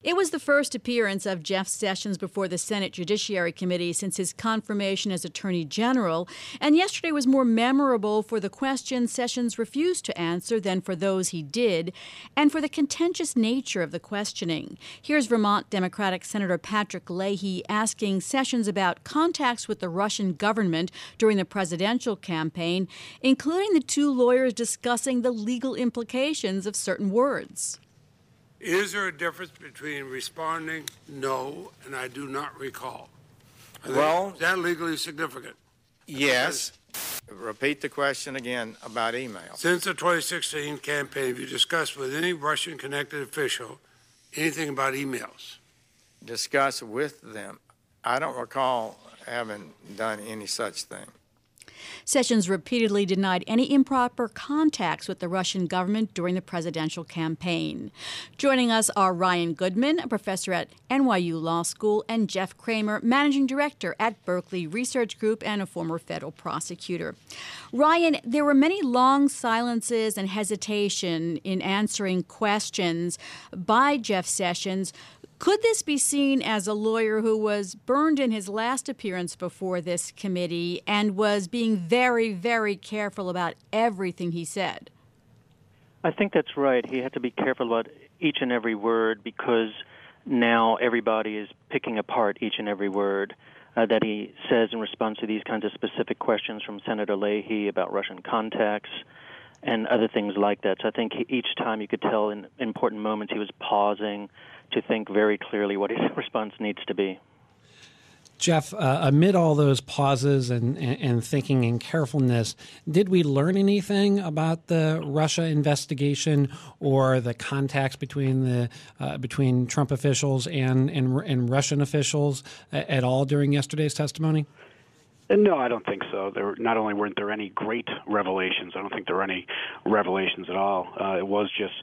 It was the first appearance of Jeff Sessions before the Senate Judiciary Committee since his confirmation as Attorney General, and yesterday was more memorable for the questions Sessions refused to answer than for those he did, and for the contentious nature of the questioning. Here's Vermont Democratic Senator Patrick Leahy asking Sessions about contacts with the Russian government during the presidential campaign, including the two lawyers discussing the legal implications of certain words. Is there a difference between responding no and I do not recall? Well, is that legally significant? Yes. Repeat the question again about email. Since the 2016 campaign, have you discussed with any Russian connected official anything about emails? Discuss with them. I don't recall having done any such thing. Sessions repeatedly denied any improper contacts with the Russian government during the presidential campaign. Joining us are Ryan Goodman, a professor at NYU Law School, and Jeff Cramer, managing director at Berkeley Research Group and a former federal prosecutor. Ryan, there were many long silences and hesitation in answering questions by Jeff Sessions could this be seen as a lawyer who was burned in his last appearance before this committee and was being very, very careful about everything he said? I think that's right. He had to be careful about each and every word because now everybody is picking apart each and every word uh, that he says in response to these kinds of specific questions from Senator Leahy about Russian contacts and other things like that. So I think each time you could tell in important moments he was pausing to think very clearly what his response needs to be. Jeff, uh, amid all those pauses and, and, and, thinking and carefulness, did we learn anything about the Russia investigation or the contacts between the uh, between Trump officials and, and, and Russian officials at all during yesterday's testimony? No, I don't think so. There not only weren't there any great revelations, I don't think there were any revelations at all. Uh, it was just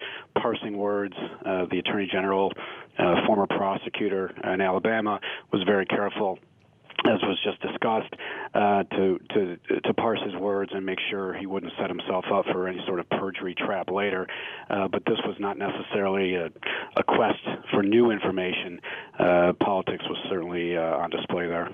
parsing words. Uh, the attorney general, uh, former prosecutor in Alabama, was very careful as was just discussed, uh, to to to parse his words and make sure he wouldn't set himself up for any sort of perjury trap later. Uh, but this was not necessarily a, a quest for new information. Uh, politics was certainly uh, on display there.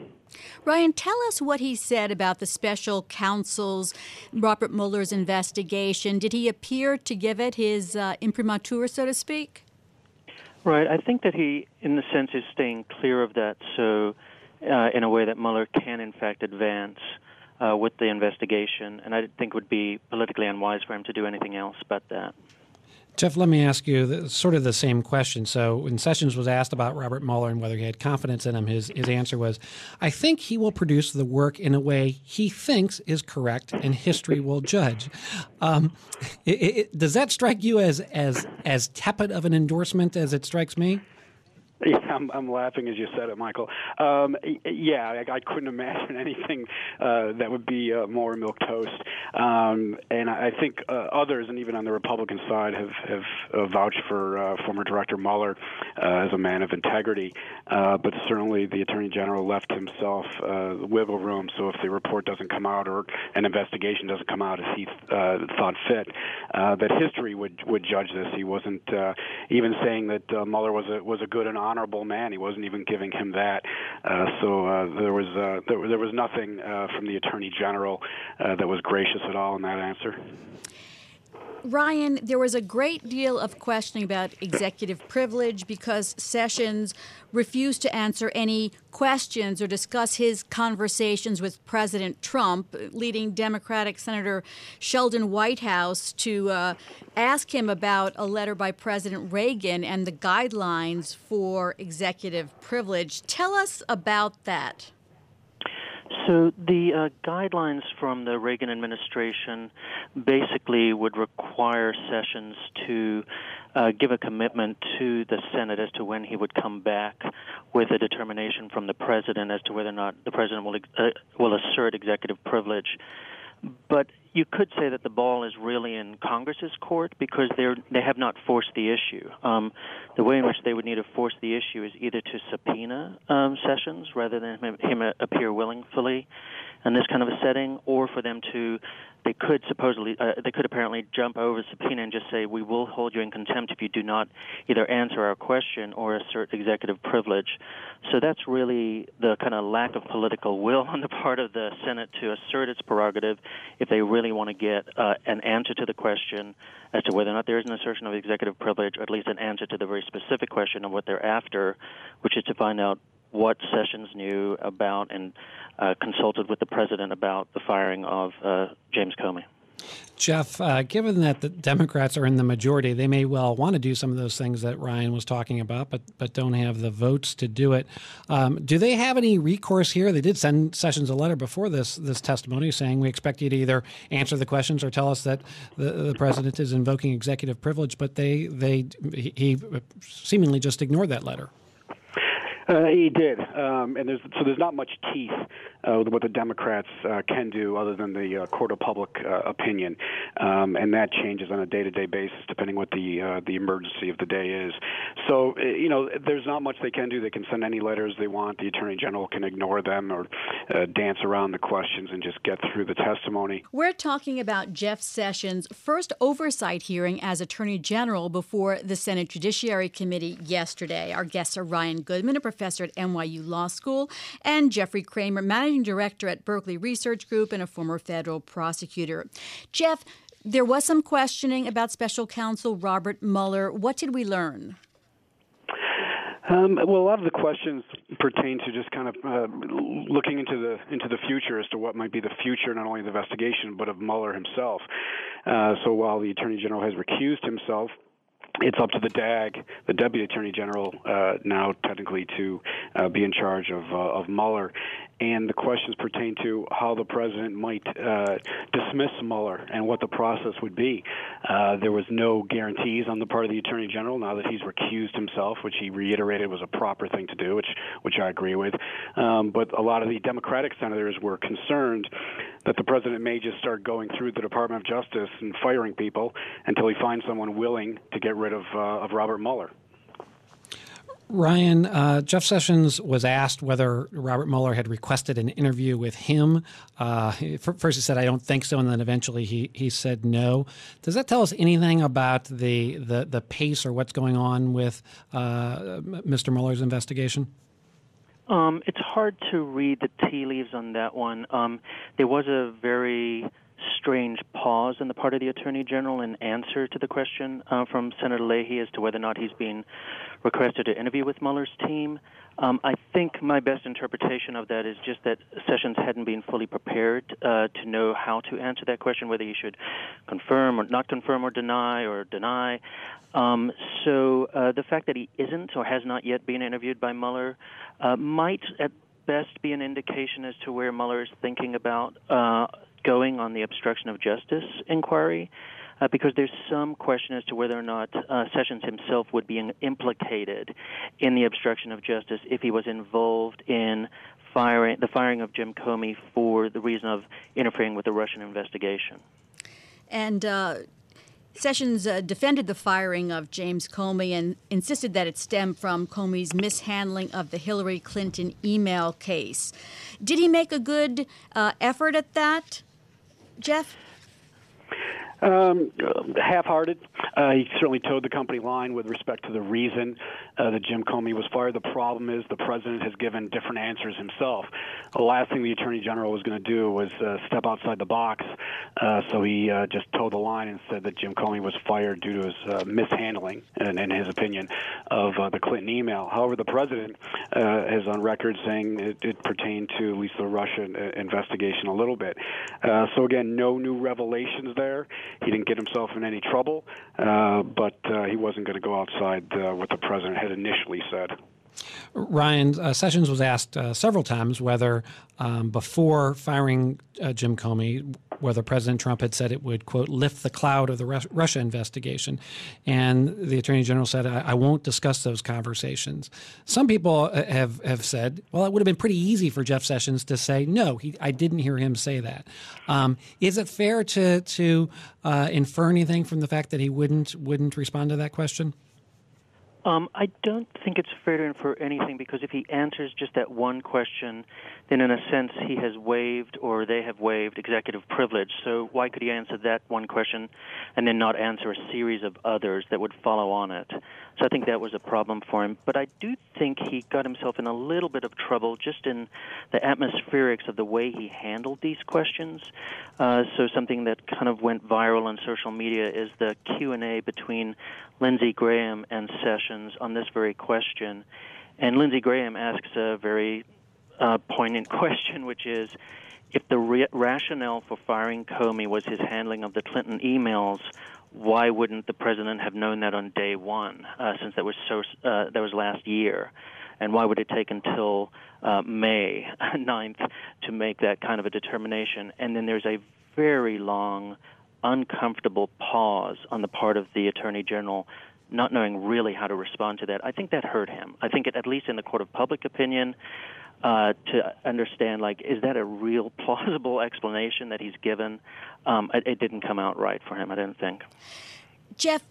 Ryan, tell us what he said about the special counsel's Robert Mueller's investigation. Did he appear to give it his uh, imprimatur, so to speak? Right. I think that he, in the sense, is staying clear of that. So, uh, in a way that Mueller can, in fact, advance uh, with the investigation, and I think it would be politically unwise for him to do anything else but that. Jeff, let me ask you sort of the same question. So, when Sessions was asked about Robert Mueller and whether he had confidence in him, his, his answer was, I think he will produce the work in a way he thinks is correct and history will judge. Um, it, it, does that strike you as, as, as tepid of an endorsement as it strikes me? Yeah, I'm, I'm laughing as you said it, Michael. Um, yeah, I, I couldn't imagine anything uh, that would be uh, more milk toast. Um, and I think uh, others, and even on the Republican side, have have uh, vouched for uh, former Director Mueller uh, as a man of integrity. Uh, but certainly, the Attorney General left himself wiggle room. So if the report doesn't come out or an investigation doesn't come out as he thought fit, that history would would judge this. He wasn't even saying that uh, Mueller was a was a good and honorable man. He wasn't even giving him that. So there was there, there was nothing from the attorney general that was gracious at all in that answer. Ryan, there was a great deal of questioning about executive privilege because Sessions refused to answer any questions or discuss his conversations with President Trump, leading Democratic Senator Sheldon Whitehouse to uh, ask him about a letter by President Reagan and the guidelines for executive privilege. Tell us about that. So the uh, guidelines from the Reagan administration basically would require Sessions to uh, give a commitment to the Senate as to when he would come back with a determination from the president as to whether or not the president will uh, will assert executive privilege. But you could say that the ball is really in Congress's court because they're they have not forced the issue. Um, the way in which they would need to force the issue is either to subpoena um, Sessions rather than him, him appear willingly, in this kind of a setting, or for them to they could supposedly uh, they could apparently jump over subpoena and just say we will hold you in contempt if you do not either answer our question or assert executive privilege. So that's really the kind of lack of political will on the part of the Senate to assert its prerogative if they really want to get uh, an answer to the question as to whether or not there is an assertion of executive privilege, or at least an answer to the very specific question of what they're after, which is to find out what Sessions knew about and uh, consulted with the president about the firing of uh, James Comey. Jeff, uh, given that the Democrats are in the majority, they may well want to do some of those things that Ryan was talking about, but but don't have the votes to do it. Um, do they have any recourse here? They did send Sessions a letter before this this testimony saying we expect you to either answer the questions or tell us that the, the president is invoking executive privilege, but they they he seemingly just ignored that letter. Uh, he did, um, and there's so there's not much teeth uh, with what the Democrats uh, can do other than the uh, court of public uh, opinion, um, and that changes on a day-to-day basis depending what the uh, the emergency of the day is. So uh, you know, there's not much they can do. They can send any letters they want. The attorney general can ignore them or uh, dance around the questions and just get through the testimony. We're talking about Jeff Sessions' first oversight hearing as attorney general before the Senate Judiciary Committee yesterday. Our guests are Ryan Goodman, a professor at NYU Law School, and Jeffrey Cramer, managing director at Berkeley Research Group and a former federal prosecutor. Jeff, there was some questioning about special counsel Robert Mueller. What did we learn? Um, well, a lot of the questions pertain to just kind of uh, looking into the into the future as to what might be the future, not only of the investigation but of Mueller himself. Uh, so while the Attorney General has recused himself, it's up to the DAG, the Deputy Attorney General, uh, now technically to uh, be in charge of uh, of Mueller, and the questions pertain to how the president might uh, dismiss Mueller and what the process would be. Uh, there was no guarantees on the part of the Attorney General now that he's recused himself, which he reiterated was a proper thing to do, which which I agree with. Um, but a lot of the Democratic senators were concerned that the president may just start going through the Department of Justice and firing people until he finds someone willing to get rid of uh, of Robert Mueller. Ryan, uh, Jeff Sessions was asked whether Robert Mueller had requested an interview with him. Uh, first, he said, "I don't think so," and then eventually he he said no. Does that tell us anything about the the, the pace or what's going on with uh, Mr. Mueller's investigation? Um, it's hard to read the tea leaves on that one. Um, there was a very strange pause on the part of the Attorney General in answer to the question uh, from Senator Leahy as to whether or not he's been requested to interview with Mueller's team. Um, I think my best interpretation of that is just that Sessions hadn't been fully prepared uh, to know how to answer that question, whether he should confirm or not confirm or deny or deny. Um, so uh, the fact that he isn't or has not yet been interviewed by Mueller uh, might at best be an indication as to where Mueller is thinking about uh, going on the obstruction of justice inquiry. Uh, because there's some question as to whether or not uh, Sessions himself would be implicated in the obstruction of justice if he was involved in firing the firing of Jim Comey for the reason of interfering with the Russian investigation. And uh, Sessions uh, defended the firing of James Comey and insisted that it stemmed from Comey's mishandling of the Hillary Clinton email case. Did he make a good uh, effort at that, Jeff? Um, half-hearted. Uh, he certainly toed the company line with respect to the reason uh, that Jim Comey was fired. The problem is the president has given different answers himself. The last thing the attorney general was going to do was uh, step outside the box, uh, so he uh, just toed the line and said that Jim Comey was fired due to his uh, mishandling, in, in his opinion, of the Clinton email. However, the president is on record saying it, it pertained to at least the Russian investigation a little bit. So again, no new revelations there. He didn't get himself in any trouble, uh, but uh, he wasn't going to go outside uh, what the president had initially said. Ryan uh, Sessions was asked uh, several times whether, um, before firing uh, Jim Comey, whether President Trump had said it would quote lift the cloud of the Russia investigation, and the Attorney General said, I-, "I won't discuss those conversations." Some people uh, have have said, "Well, it would have been pretty easy for Jeff Sessions to say no. He, I didn't hear him say that." Um, is it fair to to uh, infer anything from the fact that he wouldn't wouldn't respond to that question? Um, I don't think it's fair to infer anything because if he answers just that one question, then in a sense he has waived or they have waived executive privilege. So why could he answer that one question and then not answer a series of others that would follow on it? So I think that was a problem for him. But I do think he got himself in a little bit of trouble just in the atmospherics of the way he handled these questions. Uh, so something that kind of went viral on social media is the Q&A between Lindsey Graham and Sessions on this very question. And Lindsey Graham asks a very uh, poignant question, which is if the re- rationale for firing Comey was his handling of the Clinton emails, why wouldn't the president have known that on day one, uh, since that was so uh, that was last year? And why would it take until uh, May 9th to make that kind of a determination? And then there's a very long, uncomfortable pause on the part of the attorney general not knowing really how to respond to that. I think that hurt him. I think, it, at least in the court of public opinion, uh, to understand like is that a real plausible explanation that he's given um, it, it, didn't come out right for him i didn't think jeff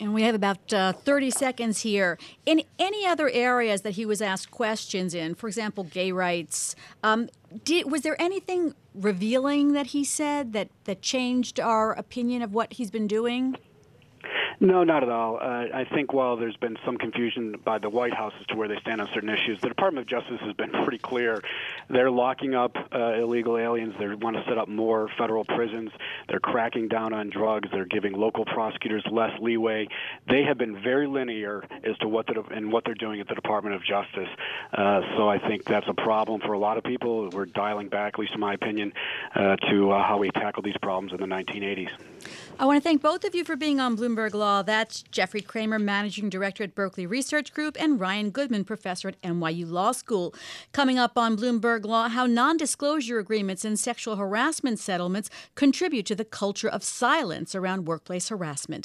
and we have about uh, 30 seconds here in any other areas that he was asked questions in for example gay rights um, did, was there anything revealing that he said that, that changed our opinion of what he's been doing no, not at all. Uh, I think while there's been some confusion by the White House as to where they stand on certain issues, the Department of Justice has been pretty clear. They're locking up uh, illegal aliens. They want to set up more federal prisons. They're cracking down on drugs. They're giving local prosecutors less leeway. They have been very linear as to what and what they're doing at the Department of Justice. Uh, so I think that's a problem for a lot of people. We're dialing back, at least in my opinion, uh, to uh, how we tackled these problems in the 1980s. I want to thank both of you for being on Bloomberg Law. That's Jeffrey Cramer, Managing Director at Berkeley Research Group, and Ryan Goodman, Professor at NYU Law School. Coming up on Bloomberg Law, how non disclosure agreements and sexual harassment settlements contribute to the culture of silence around workplace harassment.